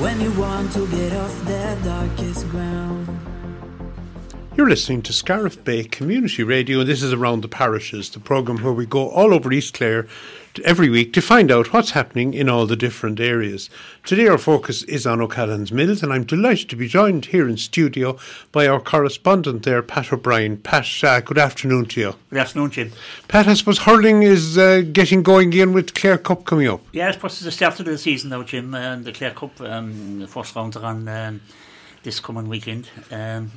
when you want to get off that darkest ground. You're listening to Scariff Bay Community Radio, and this is Around the Parishes, the programme where we go all over East Clare every week to find out what's happening in all the different areas. Today, our focus is on O'Callaghan's Mills, and I'm delighted to be joined here in studio by our correspondent there, Pat O'Brien. Pat, uh, good afternoon to you. Good afternoon, Jim. Pat, I suppose hurling is uh, getting going again with Clare Cup coming up. Yeah, I suppose it's the start of the season now, Jim, and the Clare Cup, um, the first round are on um, this coming weekend. Um,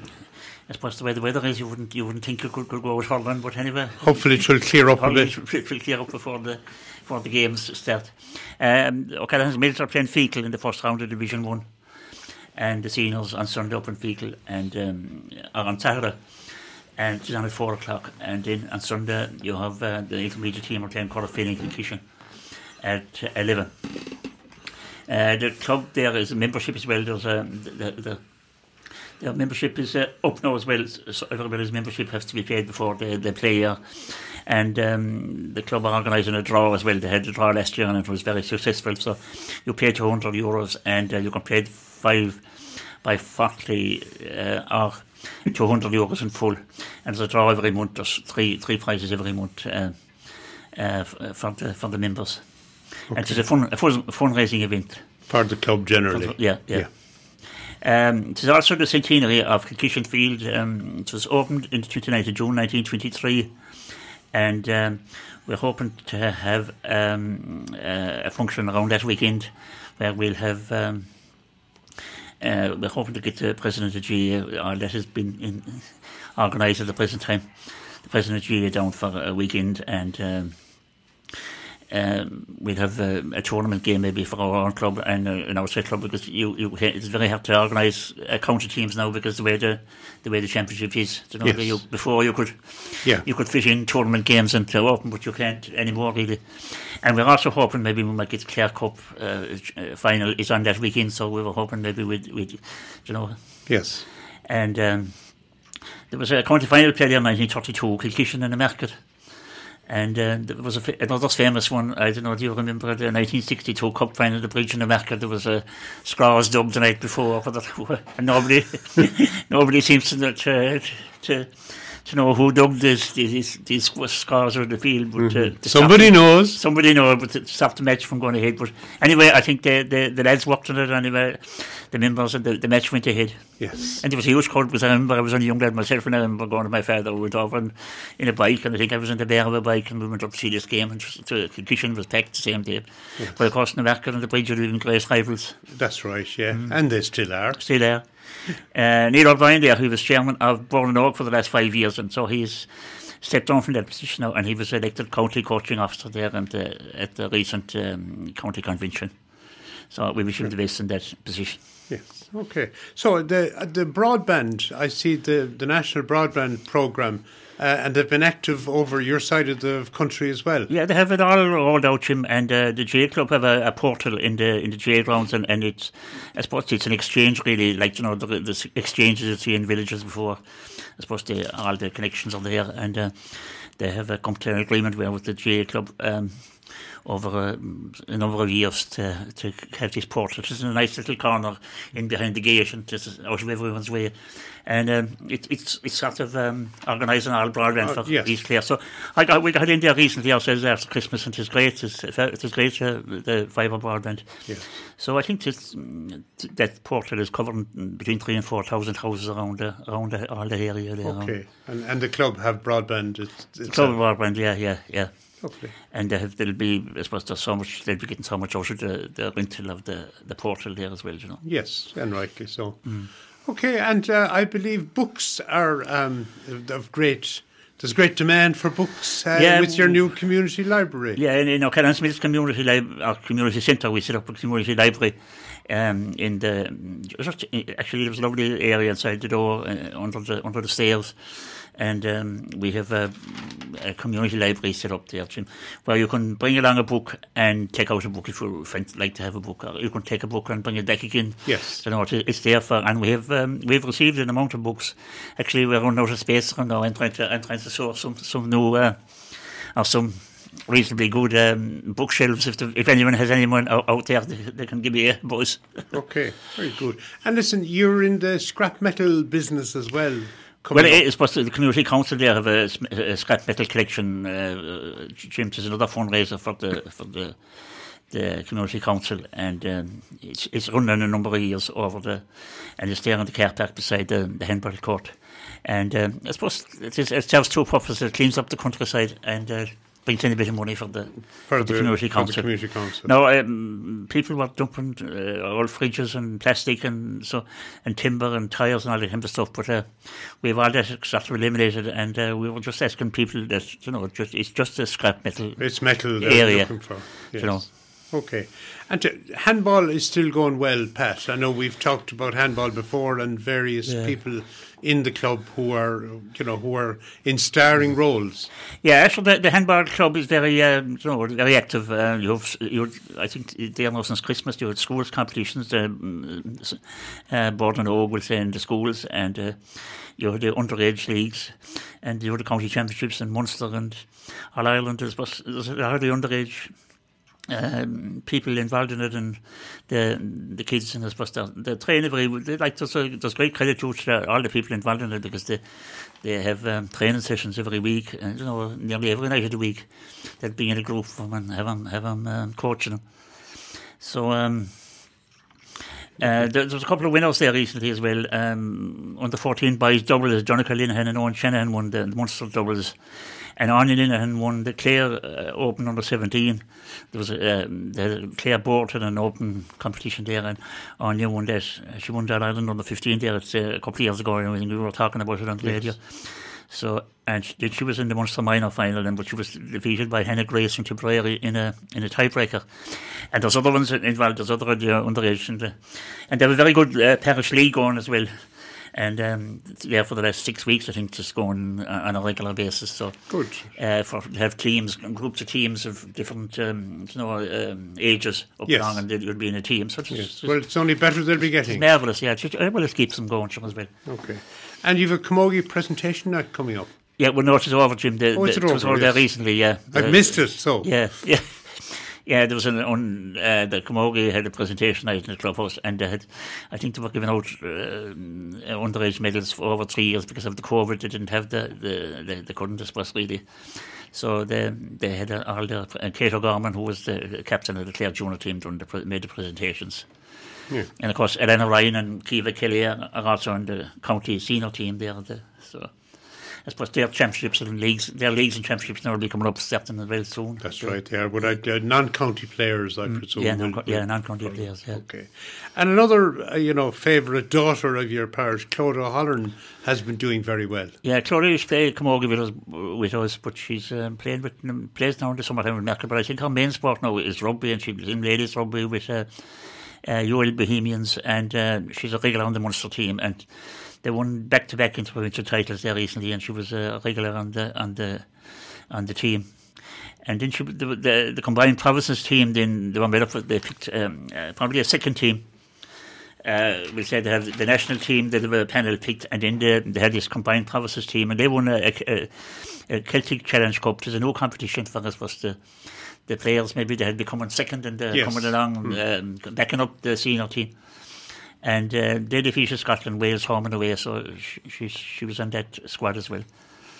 I suppose the way the weather is, you wouldn't you wouldn't think you could, could go out hurling, but anyway. Hopefully, it will clear up a bit. It will clear up before the before the games start. Um, O'Callaghan's Mills are playing Feakle in the first round of Division One, and the seniors on Sunday up in Feakle and um, are on Saturday. And it's on at four o'clock. And then on Sunday, you have uh, the intermediate team are playing Corofin and Kishan at 11. Uh, the club there is a membership as well. There's a, the, the, their membership is uh, up now as well. So everybody's membership has to be paid before they, they play here. And um, the club are organising a draw as well. They had a draw last year and it was very successful. So you pay 200 euros and uh, you can play five by 40 uh, or 200 euros in full. And there's a draw every month. There's three three prizes every month uh, uh, for, the, for the members. Okay. And it's a, fun, a fundraising event. For the club generally. The, yeah, yeah. yeah. Um, it is also the centenary of Kilkishen Field. Um, it was opened in the 29th of June 1923, and um, we're hoping to have um, uh, a function around that weekend where we'll have. Um, uh, we're hoping to get the president of GA, or that has been organised at the present time, the president of GA down for a weekend and. Um, we'd have a, a, tournament game maybe for our own club and uh, an outside club because you, you, it's very hard to organise uh, county teams now because the way the the way the championship is. You know, yes. you, before you could yeah. you could fit in tournament games into open, but you can't anymore really. And we're also hoping maybe we might get the Clare Cup uh, uh, final is on that weekend, so we were hoping maybe we'd, we'd you know. Yes. And um, there was a county final played in 1932, Kilkishen in the Market and uh, there was a, another famous one. I don't know. Do you remember the 1962 Cup final, the Bridge in America? There was a Scars dub the night before, and nobody, nobody seems to, to, to to know who dubbed this, these these scars of the field. But mm-hmm. uh, somebody knows. Somebody knows, but to stop the match from going ahead. But anyway, I think the the, the lads worked on it anyway. The members and the, the match went ahead. Yes. And there was a huge crowd because I remember I was only a young lad myself and I remember going to my father we went over and, in a bike and I think I was in the back of a bike and we went up to see this game and the kitchen was packed the same day. Yes. But of course in the and the bridge are even Grace rivals. That's right, yeah. Mm. And they still are. Still are. Uh, Neil O'Brien there, who was chairman of Bord na nÓg for the last five years, and so he's stepped down from that position now, and he was elected county coaching officer there and, uh, at the recent um, county convention. So we wish him the best in that position. Yes. Okay. So the the broadband, I see the the national broadband program uh, and they've been active over your side of the country as well. Yeah, they have it all rolled out, Jim. And uh, the J Club have a, a, portal in the in the J grounds, and, and it's I suppose it's an exchange really, like you know the, the exchanges you see in villages before. I suppose they, all the connections are there, and uh, they have a come to an agreement where with the J Club. Um, over a, a, number of years to, to have this portal. It's in a nice little corner in behind the gate and just out of everyone's way and um, it, it's it's sort of um, organising all broadband uh, for yes. East Clare. So I got, we got in there recently ourselves after Christmas, and it's great. It's, it's great uh, the fibre broadband. Yes. So I think this, that portal is covering between three and four thousand houses around the, around the, all the area there. Okay, and and the club have broadband. It's, it's club broadband, yeah, yeah, yeah. Okay. And they have, they'll be, I suppose, there's so much, they'll be getting so much out of the, the rental of the, the portal there as well, you know. Yes, and rightly so. Mm. Okay, and uh, I believe books are um, of great. There's great demand for books uh, yeah, with your new community library. Yeah, in, in O'Callaghan's Mills Community Li- our community centre, we set up a community library um, in the. Actually, there was a lovely area inside the door uh, under the under the stairs and um, we have a, a, community library set up there, Jim, where you can bring along a book and take out a book if you like to have a book, or you can take a book and bring it back again. Yes, you know it's there for, and we have um, we've received an amount of books. Actually, we're running out of space now, and trying to and trying to source some some new uh, or some reasonably good um, bookshelves. If, the, if anyone has anyone out, out there, they, they, can give me a buzz. okay, very good. And listen, you're in the scrap metal business as well. Well, it's supposed to, the community council there have a, a scrap metal collection. Uh, James is another fundraiser for the for the the community council, and um, it's it's run in a number of years over the, and it's there in the car park beside the, the handball court. And um, I suppose it, is, it serves two purposes. It cleans up the countryside and uh, brings in a bit of money for the, for, for the, the, community council. The community council. Now, um, people were dumping uh, old fridges and plastic and so and timber and tyres and all that kind of stuff, but uh, we've all that sort of eliminated, and uh, we were just asking people that you know just it's just a scrap metal. It's metal area, looking for. Yes. You know. Okay. And uh, handball is still going well, Pat. I know we've talked about handball before and various yeah. people in the club who are, you know, who are in starring roles. Yeah, actually, the, the handball club is very, um, you know, very active. Uh, you have, you I think they know since Christmas. You had schools competitions, um, uh, Bord na nÓg will say in the schools, and uh, you had the underage leagues, and you had the county championships in Munster and All Ireland. There's, there's a lot of the underage um, people involved in it and the the kids and I suppose the, the train every they like there's, a, there's great credit to all the people involved in it because they they have um, training sessions every week and you know nearly every night of the week they'll be in a group them and have them have them um, coaching them so um uh, there, was a couple of winners there recently as well. Um, under 14 boys doubles, Jonica Linehan and Owen Shanahan won the, the Munster doubles and Anya Linehan won the Clare uh, Open under 17. There was a, um, the Clare had an open competition there, and Anya won that. She won that Ireland under 15 there it's, uh, a couple of years ago, and we were talking about it on the yes. radio. So and she, she, was in the Munster minor final, then, but she was defeated by Hannah Grace from Tipperary in a in a tiebreaker. And there's other ones involved. There's other uh, underage, and, uh, and they have a very good uh, parish league going as well and um, yeah, for the last six weeks, I think just going on a regular basis. So good uh, for have teams, groups of teams of different um, you know um, ages up yes. along, and they would be in a team. So yes. well, it's only better they'll be getting. marvelous, yeah. Just, well, it keeps them going as well. Okay, and you've a Camogie presentation night coming up. Yeah, well, no, it's over, Jim. The, oh, it's the, it was over yes. there recently. Yeah, I've missed it. So yeah, yeah. Yeah, there was an on uh, the Camogie had a presentation night in the clubhouse, and they had, I think they were giving out uh, underage medals for over three years because of the COVID. They didn't have the the, the they couldn't disperse really. So they they had all the uh, Kate O'Gorman, who was the captain of the Clare junior team, during the made the presentations. Yeah. And of course, Elena Ryan and Kiva Kelly are also on the county senior team there. The, so I suppose their championships and leagues, their leagues and championships now will be coming up starting very soon. That's so. right. Yeah, but uh, non-county players, I mm, presume. Yeah, non- yeah, non-county players. Yeah. Okay. And another, uh, you know, favourite daughter of your parish, Claudia O'Halloran, has been doing very well. Yeah, Claudia used to play Camogie with us, with us, but she's um, playing with plays now in the summertime with Merkel. But I think her main sport now is rugby, and she's in ladies rugby with. Uh, uh, UL Bohemians, and uh, she's a regular on the Munster team. And they won back to back interprovincial titles there recently, and she was a regular on the on the on the team. And then she, the, the, the combined provinces team, then they were made up. They picked um, uh, probably a second team. Uh, we said they have the national team that the panel picked, and then they, they had this combined provinces team, and they won a, a, a Celtic Challenge Cup. There's a new competition for us was the the players. Maybe they had become second and uh, yes. coming along, mm. um, backing up the senior team and uh, they defeated Scotland, Wales home and away. So she, she, she was on that squad as well.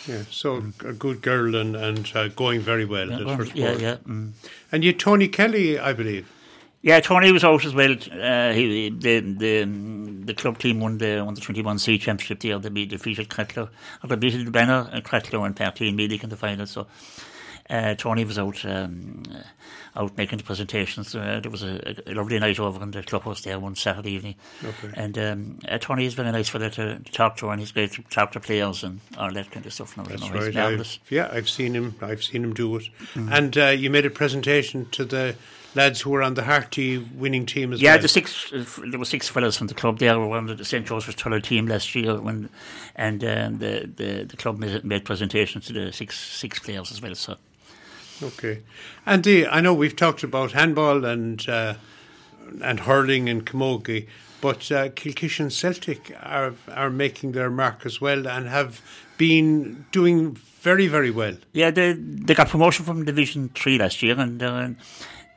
Yeah, so mm. a good girl and and uh, going very well. Yeah, yeah, yeah. Mm. And you, Tony Kelly, I believe. Yeah, Tony was out as well. Uh, he, the the the club team won the under twenty one C championship there. They defeated Cratloe, or they beat the Banner and Cratloe and Parteen-Meelick in the final. So uh, Tony was out um, out making the presentations. Uh, there was a, a, lovely night over in the clubhouse there one Saturday evening. Okay. And um, uh, Tony is very nice for that to, talk to, and he's great to talk to players and all that kind of stuff. Now, That's you know, right. I've, yeah, I've seen him. I've seen him do it. Mm. And uh, you made a presentation to the lads who were on the Harty winning team as yeah, well. Yeah, the six there were six fellows from the club there were on the St Joseph's Tulla team last year when, and um, the, the the club made, made presentations to the six six players as well. So Okay. Andy, I know we've talked about handball and uh, and hurling and camogie, but uh, Kilkishen Celtic are are making their mark as well and have been doing very, very well. Yeah, they they got promotion from Division Three last year, and in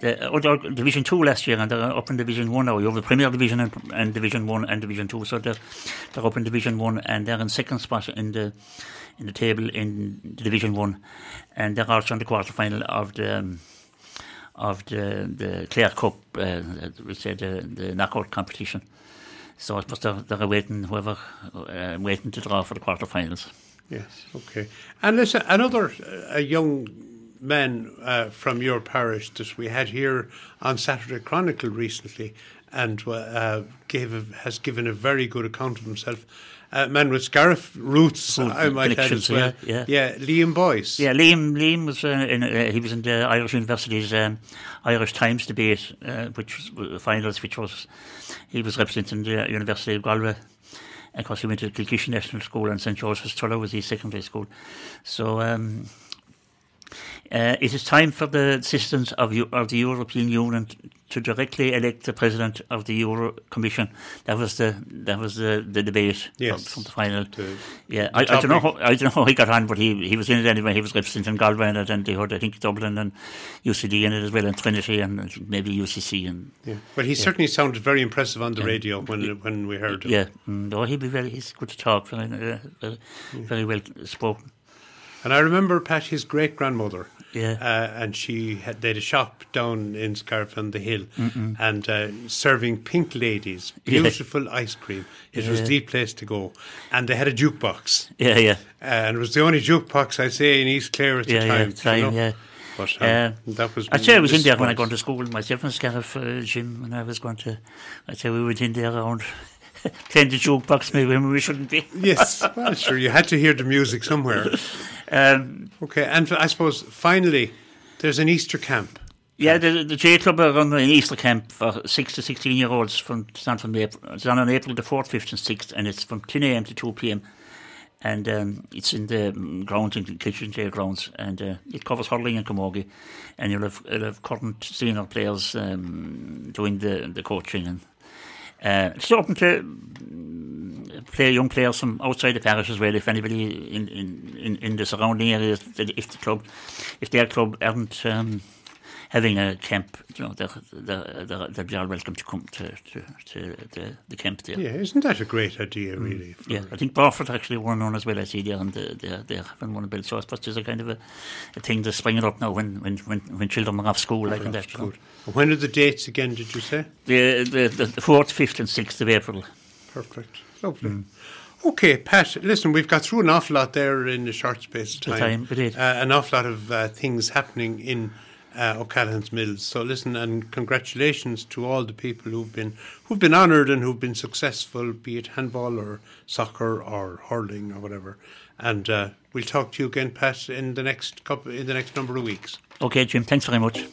the or Division Two last year, and they're up in Division One now. You have the Premier Division and, and Division One and Division Two, so they're they're up in Division One, and they're in second spot in the in the table in Division One, and they're also in the quarter final of the. Um, of the the Clare Cup, uh, we say the, the knockout competition. So I suppose they're, they're waiting, whoever, uh, waiting to draw for the quarterfinals. Yes, okay. And listen, another uh, young man uh, from your parish that we had here on Saturday Chronicle recently, and uh, gave a, has given a very good account of himself. Uh, man with Scariff roots, Full I might add as connections, well. yeah, yeah. Liam Boyce. Yeah, Liam. Liam was uh, in. Uh, he was in the Irish University's um, Irish Times debate, uh, which was the finals, which was he was representing the University of Galway. Of course, he went to Kilkishen National School and St George's Tulla was his secondary school. So um, uh, it is time for the citizens of, of the European Union to directly elect the president of the Euro Commission. That was the that was the, the debate Yes. from, from the final. The- yeah, I, I don't know. How, I don't know how he got on, but he he was in it anyway. He was representing Galway and then they had I think Dublin and UCD in it as well, and Trinity and maybe UCC and Yeah. But he certainly sounded very impressive on the radio when when we heard him. yeah. Mm, No, he'd be very. He's good to talk. Very, uh, very, very well spoken. And I remember Pat, his great grandmother. Yeah. Uh, and she had they had a shop down in Scariff on the hill, and uh, serving pink ladies Yeah. beautiful ice cream. It was the place to go, and they had a jukebox, Yeah, yeah. and it was the only jukebox I say in East Clare at the Yeah, yeah, time. time, you know? yeah. But um, Uh, that was. I'd say I was in there when I got to school myself in Scariff uh, gym when I was going to. I'd say we went in there around playing the jukebox maybe when we shouldn't be. Yes, well, sure. You had to hear the music somewhere. Um, Okay, and I suppose finally, there's an Easter camp. yeah, the, the J Club are running an Easter camp for six to sixteen year olds from it's on from April. It's on on April the fourth, fifth, and sixth, and it's from ten a.m. to two p.m. And um, it's in the grounds in the Kitchen J grounds, and uh, it covers hurling and camogie, and you'll have, you'll have current senior players um, doing the the coaching and. Uh, it's open to play young players from outside the parish as well. If anybody in in, in, in the surrounding areas, if the club, if their club aren't um, having a camp, you know, they're, they're, they're, they'll be all welcome to come to, to, to the, the camp there. Yeah, isn't that a great idea, really? Mm. Yeah, I think Barford actually won one as well. I see there, and they're, they're, they're having one built. So I suppose there's a kind of a, a thing that's springing up now when, when, when, when children are off school. I think that's you know. Good. When are the dates again? Did you say? the, the, the, the 4th, 5th, and 6th of April. Perfect. Lovely. Mm. Okay, Pat, listen, we've got through an awful lot there in a short space of The time. time. Uh, an awful lot of uh, things happening in uh, O'Callaghan's Mills. So listen, and congratulations to all the people who've been who've been honoured and who've been successful, be it handball or soccer or hurling or whatever. And uh, we'll talk to you again, Pat, in the next couple in the next number of weeks. Okay, Jim, thanks very much.